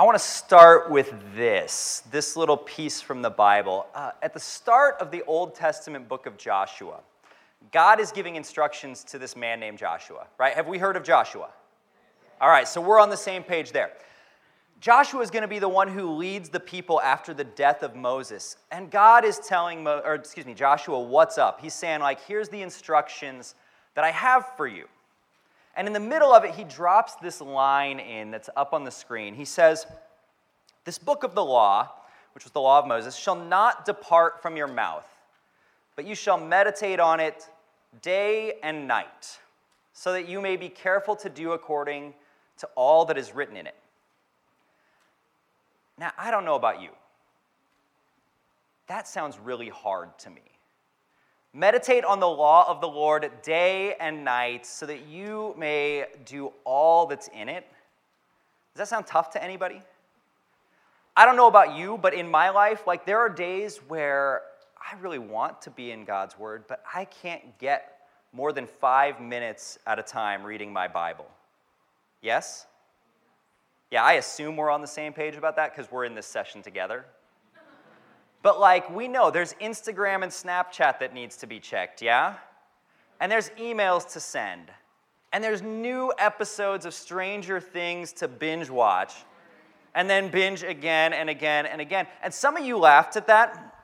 I want to start with this, this little piece from the Bible. Uh, at the start of the Old Testament book of Joshua, God is giving instructions to this man named Joshua, right? Have we heard of Joshua? All right, so we're on the same page there. Joshua is going to be the one who leads the people after the death of Moses. And God is telling, Mo, or excuse me, Joshua, what's up? He's saying, like, here's the instructions that I have for you. And in the middle of it, he drops this line in that's up on the screen. He says, This book of the law, which was the law of Moses, shall not depart from your mouth, but you shall meditate on it day and night, so that you may be careful to do according to all that is written in it. Now, I don't know about you. That sounds really hard to me. Meditate on the law of the Lord day and night so that you may do all that's in it. Does that sound tough to anybody? I don't know about you, but in my life, like there are days where I really want to be in God's Word, but I can't get more than five minutes at a time reading my Bible. Yes? Yeah, I assume we're on the same page about that because we're in this session together. But like, we know there's Instagram and Snapchat that needs to be checked, yeah? And there's emails to send. And there's new episodes of Stranger Things to binge watch. And then binge again and again and again. And some of you laughed at that.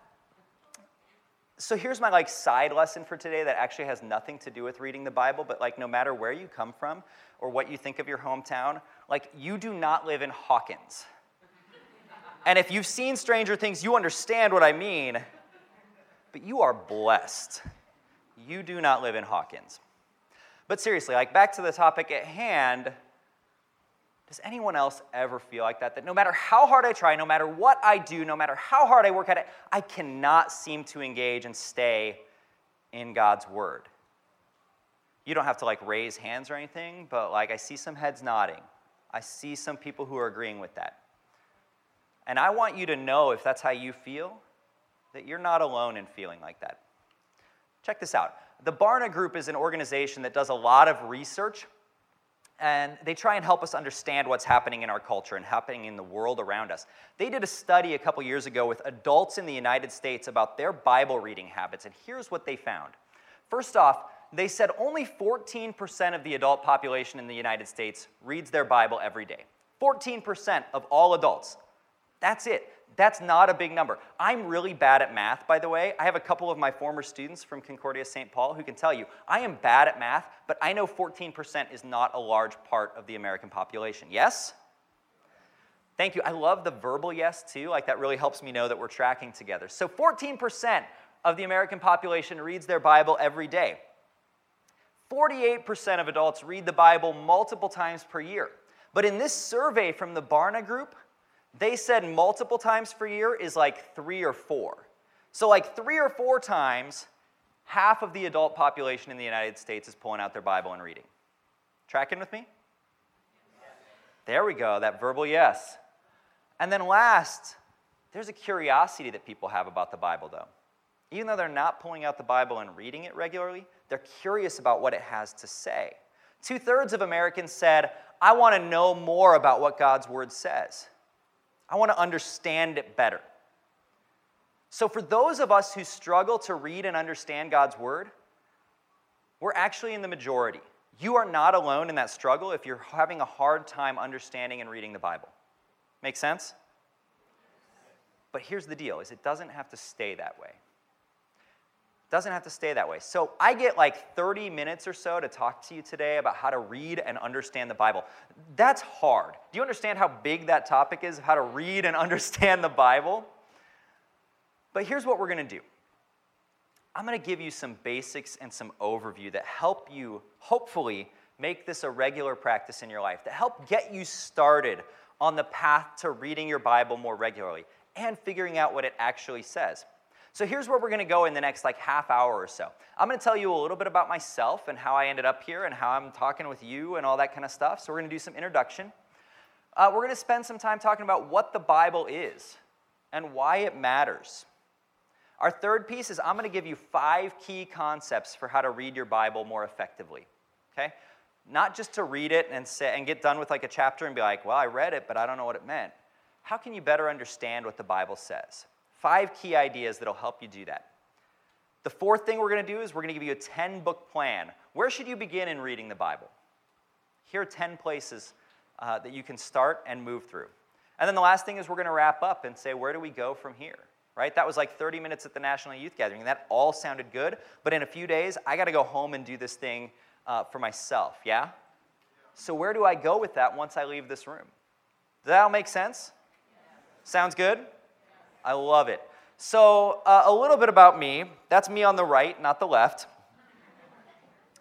So here's my like side lesson for today that actually has nothing to do with reading the Bible, but like no matter where you come from or what you think of your hometown, like, you do not live in Hawkins. And if you've seen Stranger Things, you understand what I mean. But you are blessed. You do not live in Hawkins. But seriously, like, back to the topic at hand. Does anyone else ever feel like that? That no matter how hard I try, no matter what I do, no matter how hard I work at it, I cannot seem to engage and stay in God's Word. You don't have to like raise hands or anything, but like I see some heads nodding. I see some people who are agreeing with that. And I want you to know if that's how you feel, that you're not alone in feeling like that. Check this out. The Barna Group is an organization that does a lot of research, and they try and help us understand what's happening in our culture and happening in the world around us. They did a study a couple years ago with adults in the United States about their Bible reading habits, and here's what they found. First off, they said only 14% of the adult population in the United States reads their Bible every day. 14% of all adults. That's it. That's not a big number. I'm really bad at math, by the way. I have a couple of my former students from Concordia St. Paul who can tell you I am bad at math, but I know 14% is not a large part of the American population. Yes? Thank you. I love the verbal yes, too. Like, that really helps me know that we're tracking together. So, 14% of the American population reads their Bible every day. 48% of adults read the Bible multiple times per year. But in this survey from the Barna Group, they said multiple times per year is like three or four. So, like three or four times, half of the adult population in the United States is pulling out their Bible and reading. Tracking with me? There we go, that verbal yes. And then last, there's a curiosity that people have about the Bible, though. Even though they're not pulling out the Bible and reading it regularly, they're curious about what it has to say. Two thirds of Americans said, I want to know more about what God's Word says. I want to understand it better. So, for those of us who struggle to read and understand God's Word, we're actually in the majority. You are not alone in that struggle if you're having a hard time understanding and reading the Bible. Make sense? But here's the deal is it doesn't have to stay that way. Doesn't have to stay that way. So I get like 30 minutes or so to talk to you today about how to read and understand the Bible. That's hard. Do you understand how big that topic is, how to read and understand the Bible? But here's what we're going to do. I'm going to give you some basics and some overview that help you hopefully make this a regular practice in your life, that help get you started on the path to reading your Bible more regularly and figuring out what it actually says. So here's where we're going to go in the next like half hour or so. I'm going to tell you a little bit about myself and how I ended up here and how I'm talking with you and all that kind of stuff. So we're going to do some introduction. Uh, we're going to spend some time talking about what the Bible is and why it matters. Our third piece is I'm going to give you five key concepts for how to read your Bible more effectively. Okay? Not just to read it and say and get done with like a chapter and be like, "Well, I read it, but I don't know what it meant." how can you better understand what the Bible says? Five key ideas that'll help you do that. The fourth thing we're going to do is we're going to give you a 10 book plan. Where should you begin in reading the Bible? Here are 10 places uh, that you can start and move through. And then the last thing is we're going to wrap up and say, where do we go from here? Right? That was like 30 minutes at the National Youth Gathering. That all sounded good, but in a few days, I got to go home and do this thing uh, for myself, yeah? So, where do I go with that once I leave this room? Does that all make sense? Sounds good? I love it. So, uh, a little bit about me. That's me on the right, not the left.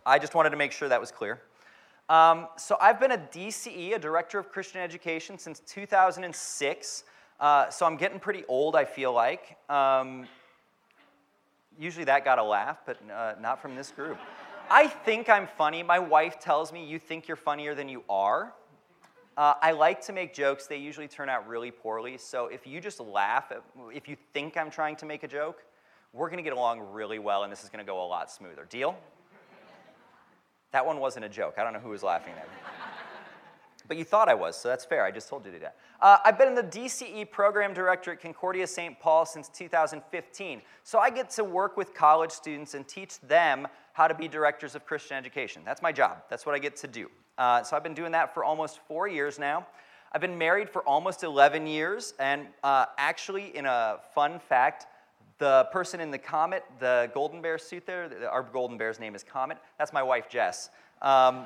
I just wanted to make sure that was clear. Um, so I've been a DCE, a Director of Christian Education, since 2006. Uh, so I'm getting pretty old, I feel like. Um, usually that got a laugh, but uh, not from this group. I think I'm funny. My wife tells me, You think you're funnier than you are. Uh, I like to make jokes. They usually turn out really poorly. So if you just laugh, if you think I'm trying to make a joke, we're going to get along really well, and this is going to go a lot smoother. Deal? That one wasn't a joke. I don't know who was laughing there. But you thought I was, so that's fair. I just told you to do that. Uh, I've been the DCE program director at Concordia St. Paul since 2015. So I get to work with college students and teach them how to be directors of Christian education. That's my job, that's what I get to do. Uh, so I've been doing that for almost four years now. I've been married for almost 11 years, and uh, actually, in a fun fact, the person in the Comet, the golden bear suit there, our golden bear's name is Comet. That's my wife, Jess. Um,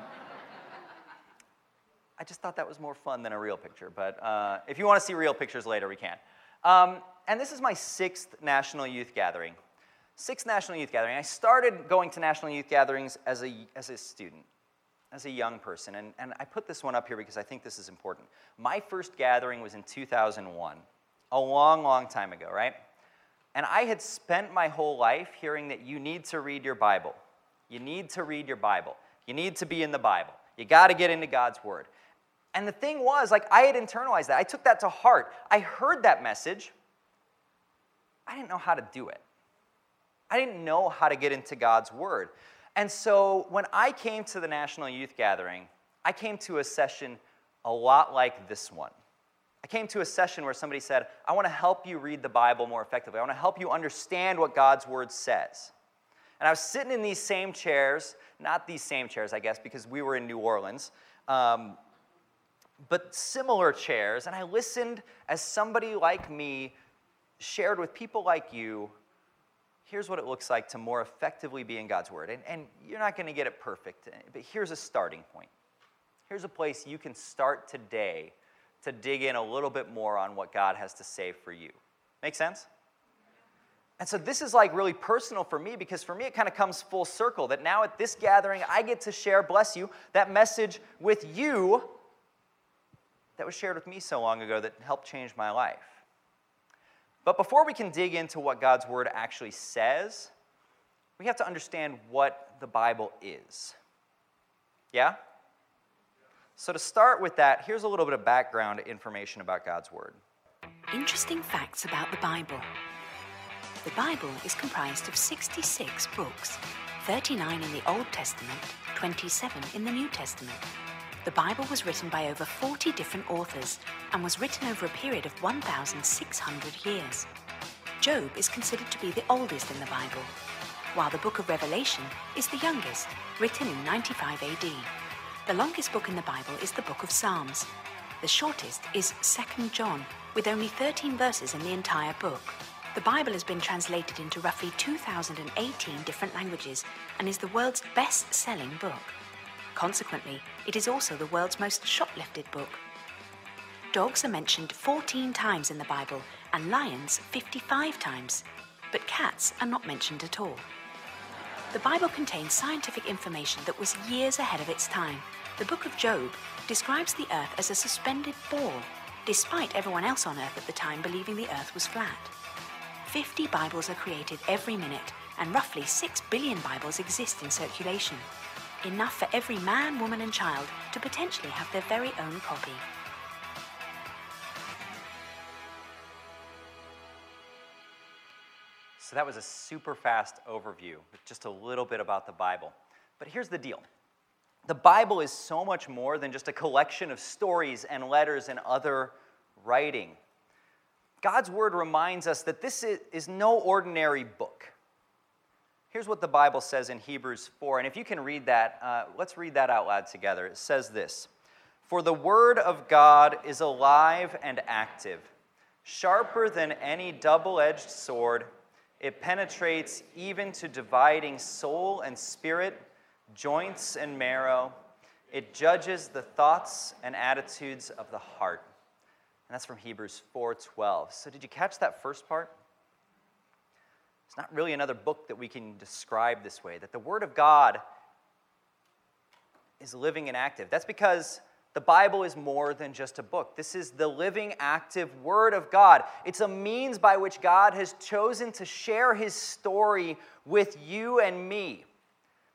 I just thought that was more fun than a real picture, but uh, if you want to see real pictures later, we can. Um, and this is my sixth National Youth Gathering. Sixth National Youth Gathering. I started going to National Youth Gatherings as a, as a student, as a young person, and, and I put this one up here because I think this is important. My first gathering was in 2001, a long, long time ago, right? And I had spent my whole life hearing that you need to read your Bible. You need to read your Bible. You need to be in the Bible. You got to get into God's Word. And the thing was, like, I had internalized that. I took that to heart. I heard that message. I didn't know how to do it. I didn't know how to get into God's Word. And so when I came to the National Youth Gathering, I came to a session a lot like this one. I came to a session where somebody said, I want to help you read the Bible more effectively. I want to help you understand what God's Word says. And I was sitting in these same chairs, not these same chairs, I guess, because we were in New Orleans, um, but similar chairs. And I listened as somebody like me shared with people like you here's what it looks like to more effectively be in God's Word. And, and you're not going to get it perfect, but here's a starting point. Here's a place you can start today to dig in a little bit more on what God has to say for you. Make sense? And so this is like really personal for me because for me it kind of comes full circle that now at this gathering I get to share, bless you, that message with you that was shared with me so long ago that helped change my life. But before we can dig into what God's word actually says, we have to understand what the Bible is. Yeah? So, to start with that, here's a little bit of background information about God's Word. Interesting facts about the Bible. The Bible is comprised of 66 books, 39 in the Old Testament, 27 in the New Testament. The Bible was written by over 40 different authors and was written over a period of 1,600 years. Job is considered to be the oldest in the Bible, while the book of Revelation is the youngest, written in 95 AD. The longest book in the Bible is the book of Psalms. The shortest is 2nd John, with only 13 verses in the entire book. The Bible has been translated into roughly 2,018 different languages and is the world's best selling book. Consequently, it is also the world's most shoplifted book. Dogs are mentioned 14 times in the Bible and lions 55 times, but cats are not mentioned at all. The Bible contains scientific information that was years ahead of its time. The book of Job describes the earth as a suspended ball, despite everyone else on earth at the time believing the earth was flat. 50 Bibles are created every minute, and roughly 6 billion Bibles exist in circulation. Enough for every man, woman, and child to potentially have their very own copy. So that was a super fast overview just a little bit about the Bible. But here's the deal the Bible is so much more than just a collection of stories and letters and other writing. God's word reminds us that this is no ordinary book. Here's what the Bible says in Hebrews 4. And if you can read that, uh, let's read that out loud together. It says this For the word of God is alive and active, sharper than any double edged sword. It penetrates even to dividing soul and spirit, joints and marrow. It judges the thoughts and attitudes of the heart. And that's from Hebrews 4:12. So did you catch that first part? It's not really another book that we can describe this way, that the Word of God is living and active. That's because the Bible is more than just a book. This is the living, active Word of God. It's a means by which God has chosen to share His story with you and me.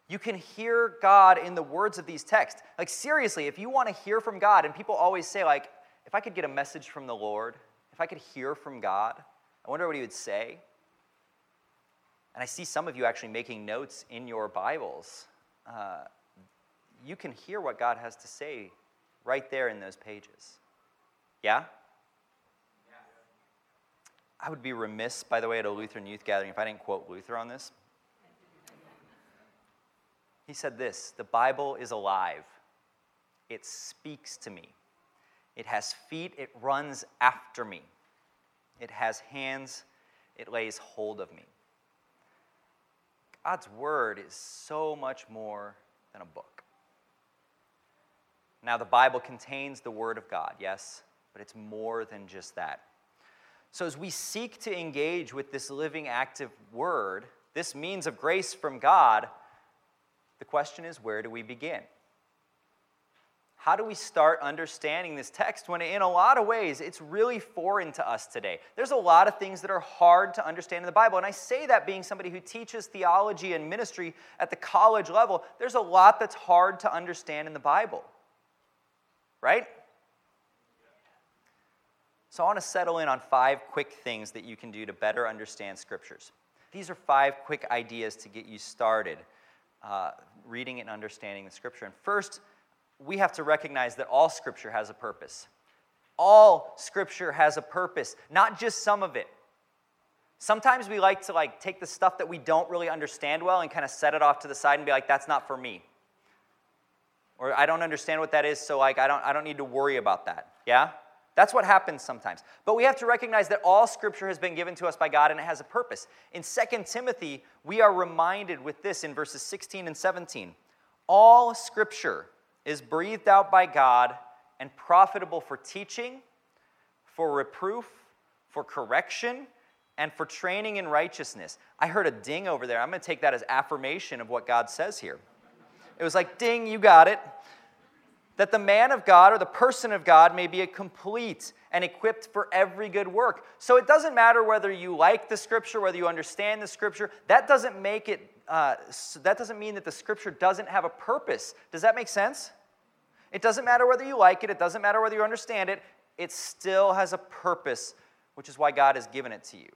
You can hear God in the words of these texts. Like, seriously, if you want to hear from God, and people always say, like, if I could get a message from the Lord, if I could hear from God, I wonder what He would say. And I see some of you actually making notes in your Bibles. Uh, you can hear what God has to say right there in those pages. Yeah? I would be remiss, by the way, at a Lutheran youth gathering if I didn't quote Luther on this. He said this The Bible is alive, it speaks to me. It has feet, it runs after me. It has hands, it lays hold of me. God's word is so much more than a book. Now, the Bible contains the word of God, yes, but it's more than just that. So, as we seek to engage with this living, active word, this means of grace from God, the question is where do we begin? How do we start understanding this text when, in a lot of ways, it's really foreign to us today? There's a lot of things that are hard to understand in the Bible. And I say that being somebody who teaches theology and ministry at the college level. There's a lot that's hard to understand in the Bible. Right? So I want to settle in on five quick things that you can do to better understand scriptures. These are five quick ideas to get you started uh, reading and understanding the scripture. And first, we have to recognize that all scripture has a purpose. All scripture has a purpose, not just some of it. Sometimes we like to like take the stuff that we don't really understand well and kind of set it off to the side and be like that's not for me. Or I don't understand what that is, so like I don't I don't need to worry about that. Yeah? That's what happens sometimes. But we have to recognize that all scripture has been given to us by God and it has a purpose. In 2 Timothy, we are reminded with this in verses 16 and 17. All scripture is breathed out by God and profitable for teaching, for reproof, for correction, and for training in righteousness. I heard a ding over there. I'm going to take that as affirmation of what God says here. It was like, ding, you got it. That the man of God or the person of God may be a complete and equipped for every good work. So it doesn't matter whether you like the scripture, whether you understand the scripture. That doesn't make it. Uh, that doesn't mean that the scripture doesn't have a purpose. Does that make sense? It doesn't matter whether you like it, it doesn't matter whether you understand it, it still has a purpose, which is why God has given it to you.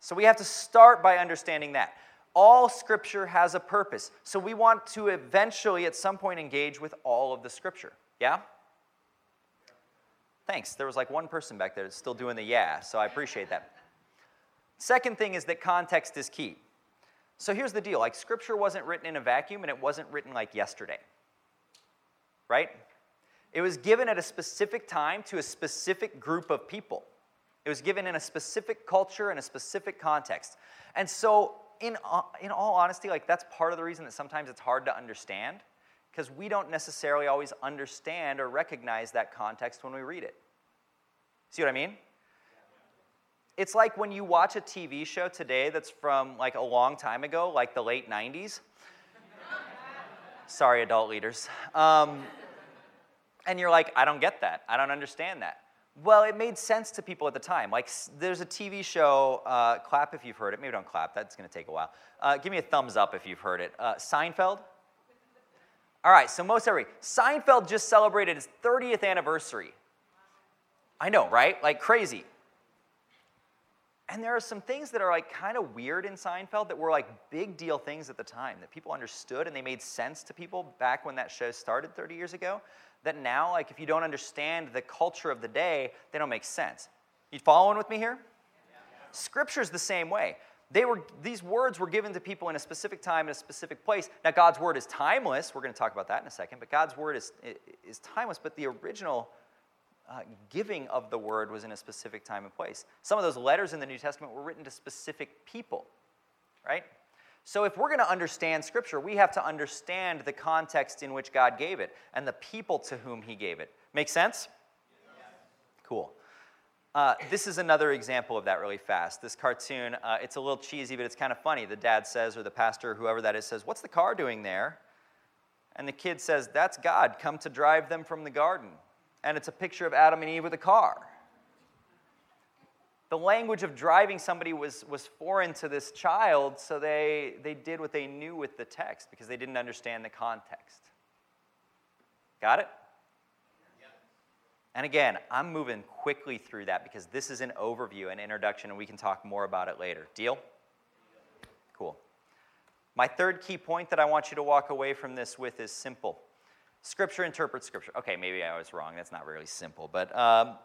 So we have to start by understanding that. All scripture has a purpose. So we want to eventually, at some point, engage with all of the scripture. Yeah? Thanks. There was like one person back there that's still doing the yeah, so I appreciate that. Second thing is that context is key. So here's the deal like, scripture wasn't written in a vacuum and it wasn't written like yesterday. Right? It was given at a specific time to a specific group of people. It was given in a specific culture and a specific context. And so, in, uh, in all honesty, like that's part of the reason that sometimes it's hard to understand because we don't necessarily always understand or recognize that context when we read it. See what I mean? It's like when you watch a TV show today that's from like a long time ago, like the late 90s. Sorry, adult leaders. Um, and you're like, I don't get that. I don't understand that. Well, it made sense to people at the time. Like, there's a TV show, uh, clap if you've heard it. Maybe don't clap, that's gonna take a while. Uh, give me a thumbs up if you've heard it. Uh, Seinfeld? All right, so most every Seinfeld just celebrated its 30th anniversary. I know, right? Like crazy. And there are some things that are like kind of weird in Seinfeld that were like big deal things at the time that people understood and they made sense to people back when that show started 30 years ago that now, like, if you don't understand the culture of the day, they don't make sense. You following with me here? Scripture's the same way. They were, these words were given to people in a specific time, in a specific place. Now, God's word is timeless. We're going to talk about that in a second. But God's word is, is timeless. But the original uh, giving of the word was in a specific time and place. Some of those letters in the New Testament were written to specific people, right? So, if we're going to understand Scripture, we have to understand the context in which God gave it and the people to whom He gave it. Make sense? Cool. Uh, this is another example of that really fast. This cartoon, uh, it's a little cheesy, but it's kind of funny. The dad says, or the pastor, or whoever that is, says, What's the car doing there? And the kid says, That's God come to drive them from the garden. And it's a picture of Adam and Eve with a car. The language of driving somebody was, was foreign to this child, so they, they did what they knew with the text because they didn't understand the context. Got it? And again, I'm moving quickly through that because this is an overview, an introduction, and we can talk more about it later. Deal? Cool. My third key point that I want you to walk away from this with is simple. Scripture interprets Scripture. Okay, maybe I was wrong. That's not really simple. But um,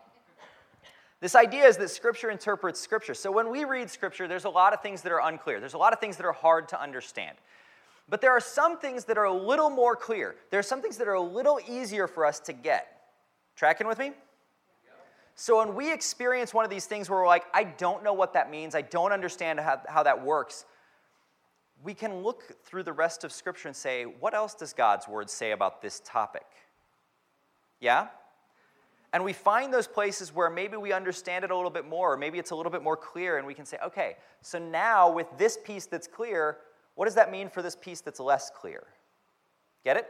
this idea is that Scripture interprets Scripture. So when we read Scripture, there's a lot of things that are unclear, there's a lot of things that are hard to understand. But there are some things that are a little more clear. There are some things that are a little easier for us to get. Tracking with me? So when we experience one of these things where we're like, I don't know what that means, I don't understand how, how that works, we can look through the rest of Scripture and say, what else does God's Word say about this topic? Yeah? And we find those places where maybe we understand it a little bit more, or maybe it's a little bit more clear, and we can say, okay, so now with this piece that's clear, what does that mean for this piece that's less clear? Get it?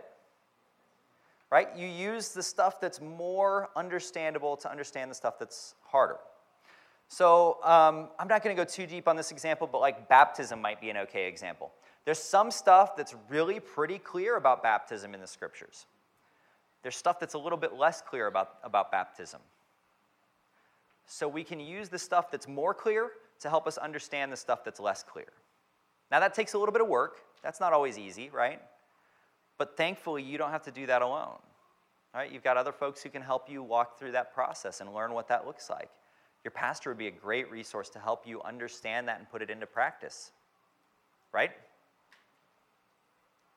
right? You use the stuff that's more understandable to understand the stuff that's harder. So um, I'm not going to go too deep on this example, but like baptism might be an okay example. There's some stuff that's really pretty clear about baptism in the scriptures. There's stuff that's a little bit less clear about, about baptism. So we can use the stuff that's more clear to help us understand the stuff that's less clear. Now, that takes a little bit of work. That's not always easy, right? But thankfully, you don't have to do that alone. Right? You've got other folks who can help you walk through that process and learn what that looks like. Your pastor would be a great resource to help you understand that and put it into practice. Right?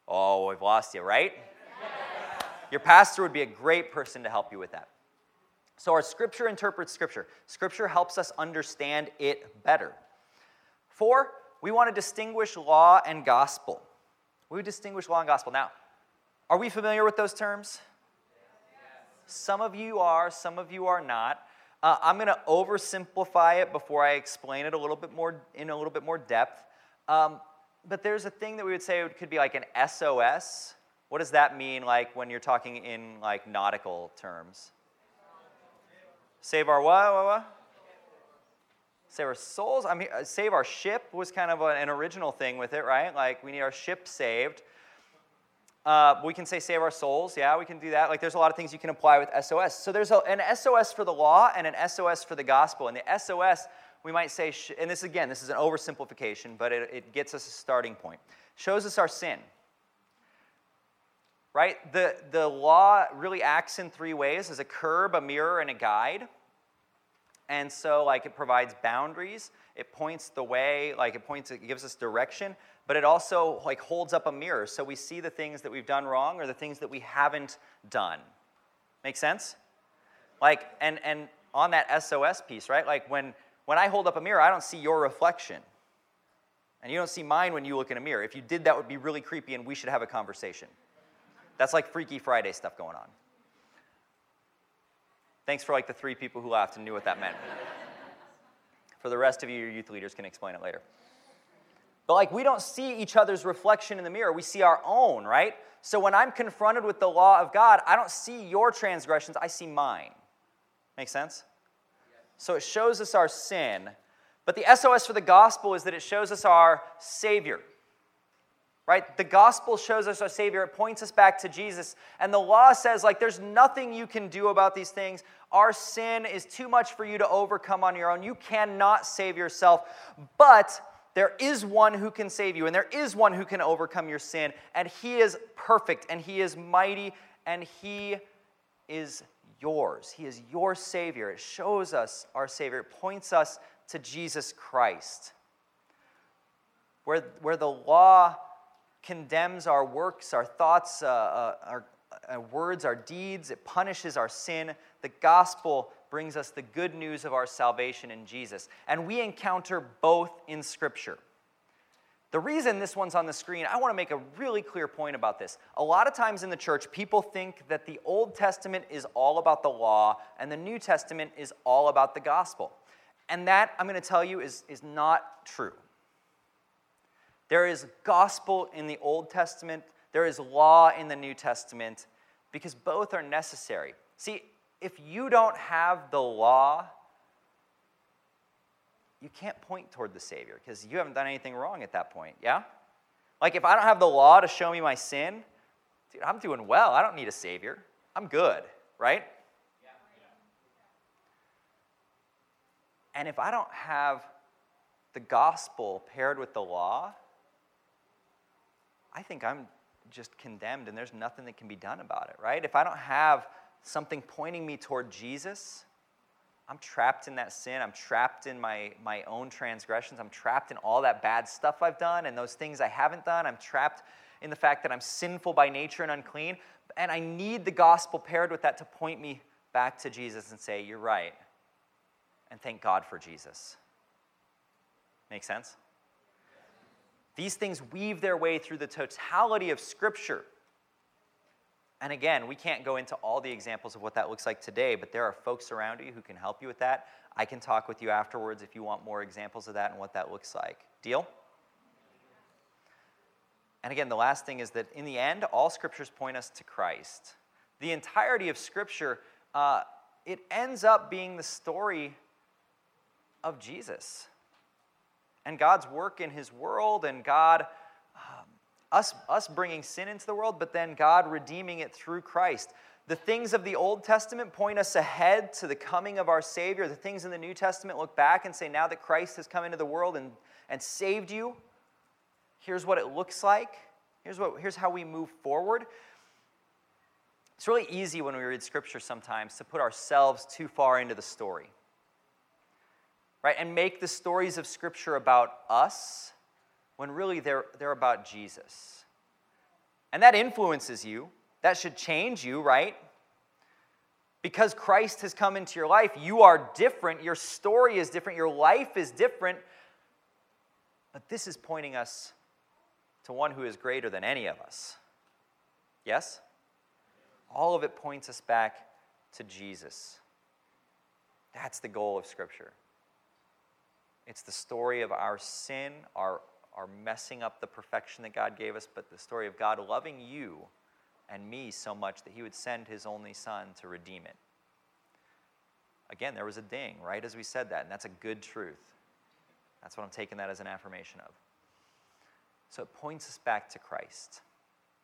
Oh, we've lost you, right? Your pastor would be a great person to help you with that. So, our scripture interprets scripture. Scripture helps us understand it better. Four, we want to distinguish law and gospel. We distinguish law and gospel. Now, are we familiar with those terms? Some of you are, some of you are not. Uh, I'm going to oversimplify it before I explain it a little bit more in a little bit more depth. Um, but there's a thing that we would say could be like an SOS. What does that mean, like when you're talking in like nautical terms? Save our what? what, what? Save our souls. I mean, uh, save our ship was kind of an original thing with it, right? Like we need our ship saved. Uh, we can say save our souls. Yeah, we can do that. Like there's a lot of things you can apply with SOS. So there's a, an SOS for the law and an SOS for the gospel. And the SOS, we might say, and this again, this is an oversimplification, but it, it gets us a starting point. Shows us our sin. Right? The, the law really acts in three ways as a curb, a mirror, and a guide. And so, like, it provides boundaries, it points the way, like, it points, it gives us direction, but it also like holds up a mirror. So we see the things that we've done wrong or the things that we haven't done. Make sense? Like and and on that sos piece right? Like when when i hold up a mirror i don't see your reflection. And you don't see mine when you look in a mirror. If you did that would be really creepy and we should have a conversation. That's like freaky friday stuff going on. Thanks for like the three people who laughed and knew what that meant. For the rest of you your youth leaders can explain it later but like we don't see each other's reflection in the mirror, we see our own, right? So when I'm confronted with the law of God, I don't see your transgressions, I see mine. Make sense? So it shows us our sin. But the SOS for the gospel is that it shows us our Savior. Right? The gospel shows us our Savior. It points us back to Jesus. And the law says, like, there's nothing you can do about these things. Our sin is too much for you to overcome on your own. You cannot save yourself. But there is one who can save you, and there is one who can overcome your sin, and he is perfect, and he is mighty, and he is yours. He is your Savior. It shows us our Savior, it points us to Jesus Christ. Where, where the law condemns our works, our thoughts, uh, uh, our uh, words, our deeds, it punishes our sin. The gospel brings us the good news of our salvation in Jesus. And we encounter both in Scripture. The reason this one's on the screen, I want to make a really clear point about this. A lot of times in the church, people think that the Old Testament is all about the law and the New Testament is all about the gospel. And that, I'm going to tell you, is, is not true. There is gospel in the Old Testament, there is law in the New Testament, because both are necessary. See, if you don't have the law, you can't point toward the Savior because you haven't done anything wrong at that point, yeah? Like if I don't have the law to show me my sin, dude, I'm doing well. I don't need a Savior. I'm good, right? And if I don't have the gospel paired with the law, I think I'm just condemned and there's nothing that can be done about it, right? If I don't have something pointing me toward Jesus, I'm trapped in that sin. I'm trapped in my, my own transgressions. I'm trapped in all that bad stuff I've done and those things I haven't done. I'm trapped in the fact that I'm sinful by nature and unclean. And I need the gospel paired with that to point me back to Jesus and say, You're right. And thank God for Jesus. Make sense? These things weave their way through the totality of Scripture. And again, we can't go into all the examples of what that looks like today, but there are folks around you who can help you with that. I can talk with you afterwards if you want more examples of that and what that looks like. Deal? And again, the last thing is that in the end, all scriptures point us to Christ. The entirety of Scripture, uh, it ends up being the story of Jesus and God's work in his world and God, us, us bringing sin into the world, but then God redeeming it through Christ. The things of the Old Testament point us ahead to the coming of our Savior. The things in the New Testament look back and say, now that Christ has come into the world and, and saved you, here's what it looks like. Here's, what, here's how we move forward. It's really easy when we read Scripture sometimes to put ourselves too far into the story right? And make the stories of Scripture about us when really they're, they're about Jesus. And that influences you. That should change you, right? Because Christ has come into your life, you are different. Your story is different. Your life is different. But this is pointing us to one who is greater than any of us. Yes? All of it points us back to Jesus. That's the goal of Scripture. It's the story of our sin, our, our messing up the perfection that God gave us, but the story of God loving you and me so much that he would send his only son to redeem it. Again, there was a ding right as we said that, and that's a good truth. That's what I'm taking that as an affirmation of. So it points us back to Christ.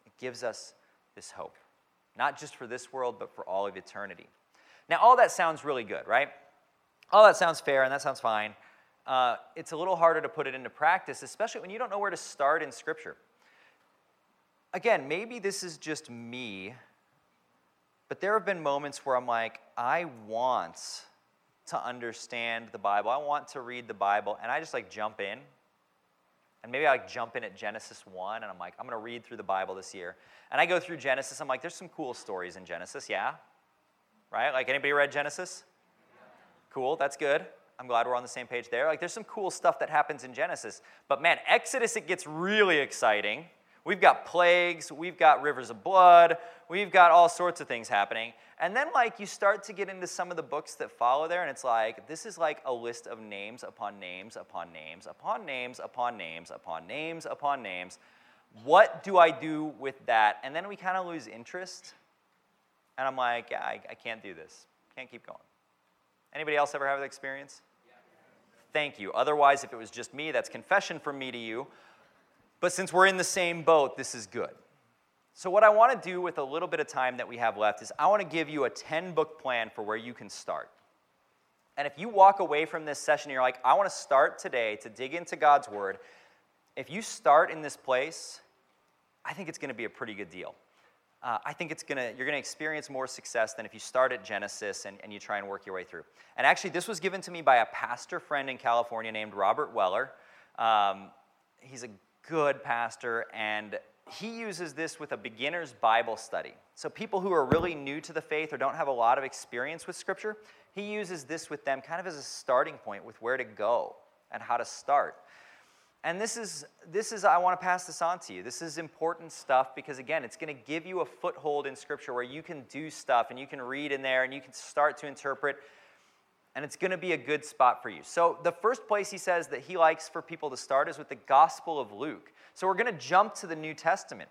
It gives us this hope, not just for this world, but for all of eternity. Now, all that sounds really good, right? All that sounds fair, and that sounds fine uh, it's a little harder to put it into practice, especially when you don't know where to start in Scripture. Again, maybe this is just me, but there have been moments where I'm like, I want to understand the Bible. I want to read the Bible, and I just like jump in. And maybe I like jump in at Genesis 1, and I'm like, I'm going to read through the Bible this year. And I go through Genesis. I'm like, there's some cool stories in Genesis, yeah? Right? Like, anybody read Genesis? Cool, that's good. I'm glad we're on the same page there. Like, there's some cool stuff that happens in Genesis. But man, Exodus, it gets really exciting. We've got plagues, we've got rivers of blood, we've got all sorts of things happening. And then, like, you start to get into some of the books that follow there, and it's like, this is like a list of names upon names upon names upon names upon names upon names upon names. What do I do with that? And then we kind of lose interest. And I'm like, yeah, I, I can't do this. Can't keep going. Anybody else ever have that experience? Thank you. Otherwise, if it was just me, that's confession from me to you. But since we're in the same boat, this is good. So, what I want to do with a little bit of time that we have left is I want to give you a 10 book plan for where you can start. And if you walk away from this session, you're like, I want to start today to dig into God's Word. If you start in this place, I think it's going to be a pretty good deal. Uh, I think it's gonna, you're going to experience more success than if you start at Genesis and, and you try and work your way through. And actually, this was given to me by a pastor friend in California named Robert Weller. Um, he's a good pastor, and he uses this with a beginner's Bible study. So, people who are really new to the faith or don't have a lot of experience with Scripture, he uses this with them kind of as a starting point with where to go and how to start. And this is, this is, I want to pass this on to you. This is important stuff because, again, it's going to give you a foothold in Scripture where you can do stuff and you can read in there and you can start to interpret, and it's going to be a good spot for you. So, the first place he says that he likes for people to start is with the Gospel of Luke. So, we're going to jump to the New Testament.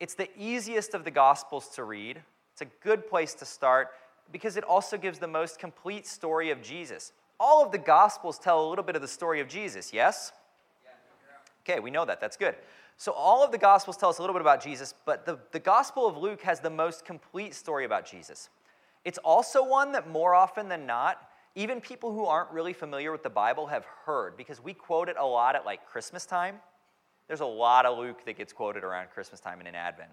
It's the easiest of the Gospels to read, it's a good place to start because it also gives the most complete story of Jesus all of the Gospels tell a little bit of the story of Jesus, yes? Okay, we know that. That's good. So, all of the Gospels tell us a little bit about Jesus, but the, the Gospel of Luke has the most complete story about Jesus. It's also one that more often than not, even people who aren't really familiar with the Bible have heard because we quote it a lot at like Christmas time. There's a lot of Luke that gets quoted around Christmas time and in Advent.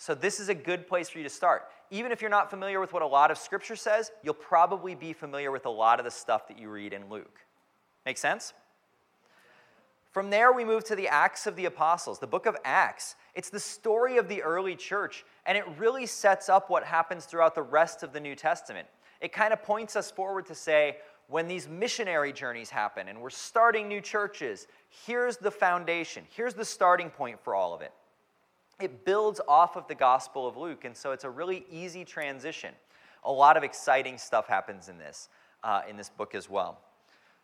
So, this is a good place for you to start. Even if you're not familiar with what a lot of scripture says, you'll probably be familiar with a lot of the stuff that you read in Luke. Make sense? From there, we move to the Acts of the Apostles, the book of Acts. It's the story of the early church, and it really sets up what happens throughout the rest of the New Testament. It kind of points us forward to say, when these missionary journeys happen and we're starting new churches, here's the foundation, here's the starting point for all of it it builds off of the Gospel of Luke, and so it's a really easy transition. A lot of exciting stuff happens in this, uh, in this book as well.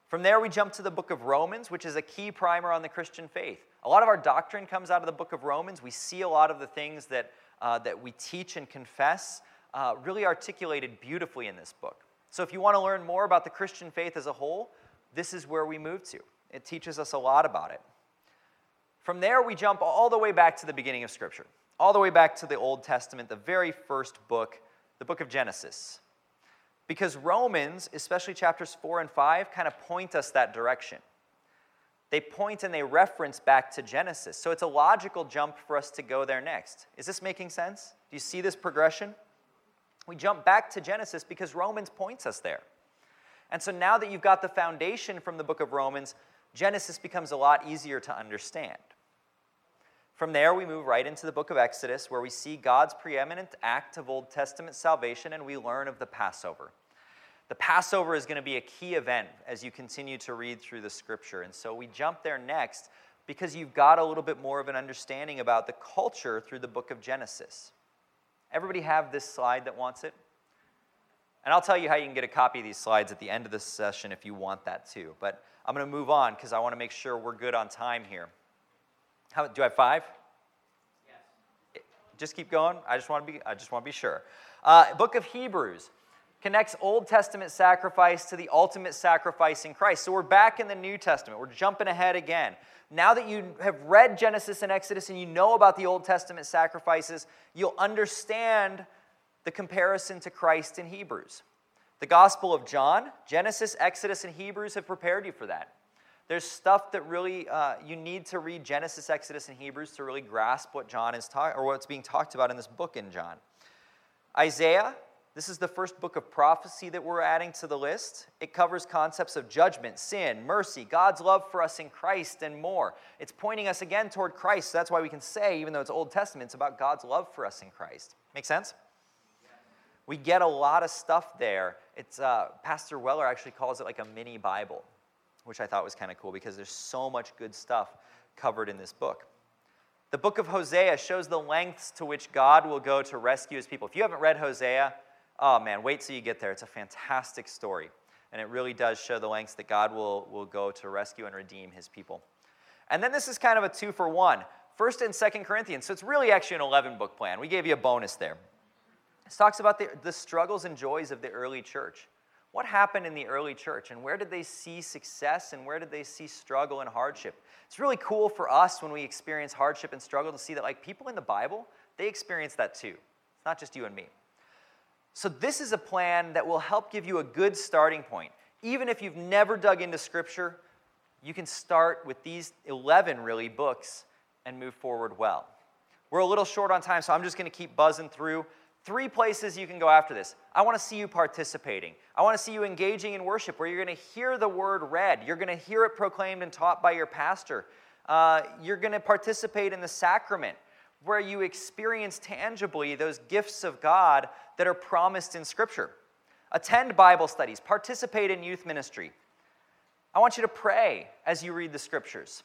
From there, we jump to the book of Romans, which is a key primer on the Christian faith. A lot of our doctrine comes out of the book of Romans. We see a lot of the things that, uh, that we teach and confess uh, really articulated beautifully in this book. So, if you want to learn more about the Christian faith as a whole, this is where we move to. It teaches us a lot about it. From there, we jump all the way back to the beginning of Scripture, all the way back to the Old Testament, the very first book, the book of Genesis. Because Romans, especially chapters 4 and 5, kind of point us that direction. They point and they reference back to Genesis. So it's a logical jump for us to go there next. Is this making sense? Do you see this progression? We jump back to Genesis because Romans points us there. And so now that you've got the foundation from the book of Romans, Genesis becomes a lot easier to understand. From there, we move right into the book of Exodus, where we see God's preeminent act of Old Testament salvation and we learn of the Passover. The Passover is going to be a key event as you continue to read through the scripture. And so we jump there next because you've got a little bit more of an understanding about the culture through the book of Genesis. Everybody have this slide that wants it? And I'll tell you how you can get a copy of these slides at the end of this session if you want that too. But I'm going to move on because I want to make sure we're good on time here. How, do I have five? Yes. Just keep going. I just want to be, I just want to be sure. Uh, Book of Hebrews connects Old Testament sacrifice to the ultimate sacrifice in Christ. So we're back in the New Testament. We're jumping ahead again. Now that you have read Genesis and Exodus and you know about the Old Testament sacrifices, you'll understand the comparison to Christ in Hebrews. The Gospel of John, Genesis, Exodus, and Hebrews have prepared you for that. There's stuff that really uh, you need to read Genesis, Exodus, and Hebrews to really grasp what John is talking or what's being talked about in this book in John. Isaiah, this is the first book of prophecy that we're adding to the list. It covers concepts of judgment, sin, mercy, God's love for us in Christ, and more. It's pointing us again toward Christ. So that's why we can say, even though it's Old Testament, it's about God's love for us in Christ. Make sense? We get a lot of stuff there. It's uh, Pastor Weller actually calls it like a mini Bible which I thought was kind of cool because there's so much good stuff covered in this book. The book of Hosea shows the lengths to which God will go to rescue his people. If you haven't read Hosea, oh man, wait till you get there. It's a fantastic story. And it really does show the lengths that God will, will go to rescue and redeem his people. And then this is kind of a two for one. First and Second Corinthians. So it's really actually an 11 book plan. We gave you a bonus there. This talks about the, the struggles and joys of the early church. What happened in the early church and where did they see success and where did they see struggle and hardship? It's really cool for us when we experience hardship and struggle to see that like people in the Bible, they experience that too. It's not just you and me. So this is a plan that will help give you a good starting point. Even if you've never dug into scripture, you can start with these 11 really books and move forward well. We're a little short on time, so I'm just going to keep buzzing through. Three places you can go after this. I want to see you participating. I want to see you engaging in worship where you're going to hear the word read. You're going to hear it proclaimed and taught by your pastor. Uh, you're going to participate in the sacrament where you experience tangibly those gifts of God that are promised in Scripture. Attend Bible studies, participate in youth ministry. I want you to pray as you read the Scriptures.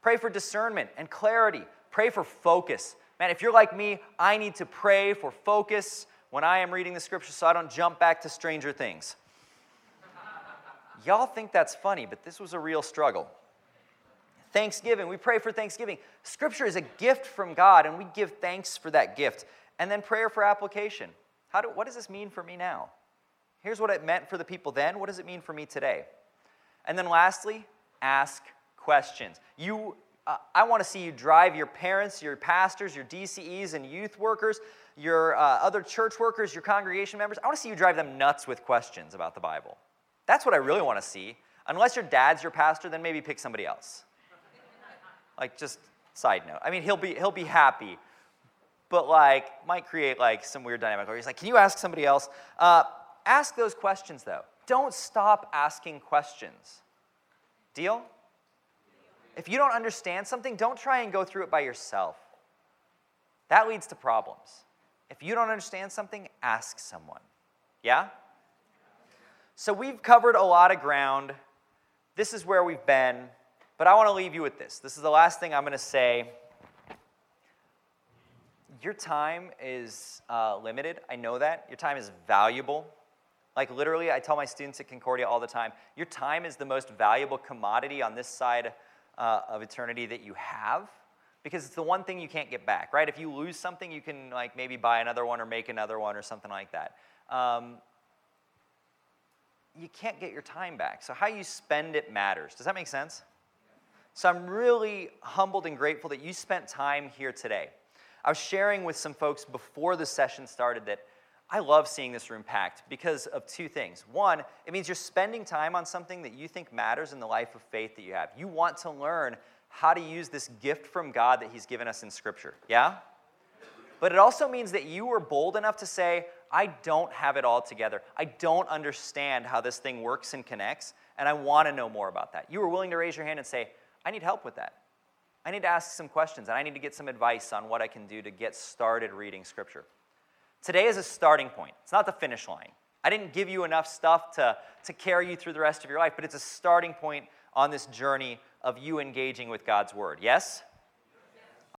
Pray for discernment and clarity. Pray for focus. Man, if you're like me, I need to pray for focus when I am reading the scripture so I don't jump back to stranger things. Y'all think that's funny, but this was a real struggle. Thanksgiving, we pray for Thanksgiving. Scripture is a gift from God, and we give thanks for that gift. And then prayer for application. How do, what does this mean for me now? Here's what it meant for the people then. What does it mean for me today? And then lastly, ask questions. You I want to see you drive your parents, your pastors, your DCEs, and youth workers, your uh, other church workers, your congregation members. I want to see you drive them nuts with questions about the Bible. That's what I really want to see. Unless your dad's your pastor, then maybe pick somebody else. like, just side note. I mean, he'll be, he'll be happy, but like, might create like some weird dynamic where he's like, can you ask somebody else? Uh, ask those questions though. Don't stop asking questions. Deal? If you don't understand something, don't try and go through it by yourself. That leads to problems. If you don't understand something, ask someone. Yeah? So we've covered a lot of ground. This is where we've been. But I want to leave you with this. This is the last thing I'm going to say. Your time is uh, limited. I know that. Your time is valuable. Like, literally, I tell my students at Concordia all the time your time is the most valuable commodity on this side uh, of eternity that you have because it's the one thing you can't get back, right? If you lose something, you can like maybe buy another one or make another one or something like that. Um, you can't get your time back. So how you spend it matters. Does that make sense? So I'm really humbled and grateful that you spent time here today. I was sharing with some folks before the session started that I love seeing this room packed because of two things. One, it means you're spending time on something that you think matters in the life of faith that you have. You want to learn how to use this gift from God that He's given us in Scripture. Yeah? But it also means that you were bold enough to say, I don't have it all together. I don't understand how this thing works and connects, and I want to know more about that. You were willing to raise your hand and say, I need help with that. I need to ask some questions, and I need to get some advice on what I can do to get started reading Scripture. Today is a starting point, it's not the finish line. I didn't give you enough stuff to, to carry you through the rest of your life, but it's a starting point on this journey of you engaging with God's Word. Yes?